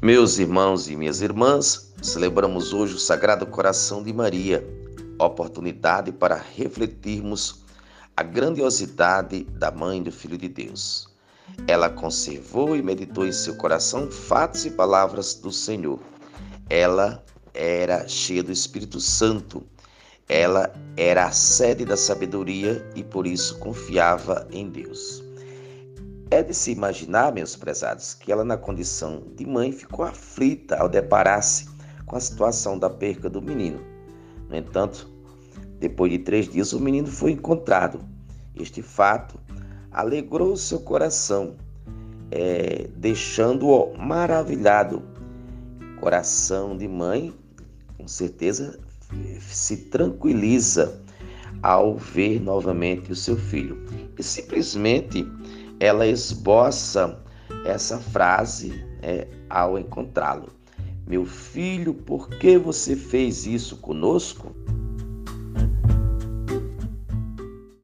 Meus irmãos e minhas irmãs, celebramos hoje o Sagrado Coração de Maria, oportunidade para refletirmos a grandiosidade da Mãe do Filho de Deus. Ela conservou e meditou em seu coração fatos e palavras do Senhor. Ela era cheia do Espírito Santo. Ela era a sede da sabedoria e por isso confiava em Deus. É de se imaginar, meus prezados, que ela, na condição de mãe, ficou aflita ao deparar-se com a situação da perca do menino. No entanto, depois de três dias, o menino foi encontrado. Este fato alegrou seu coração, é, deixando-o maravilhado. Coração de mãe, com certeza, se tranquiliza ao ver novamente o seu filho. E simplesmente ela esboça essa frase é, ao encontrá-lo. Meu filho, por que você fez isso conosco?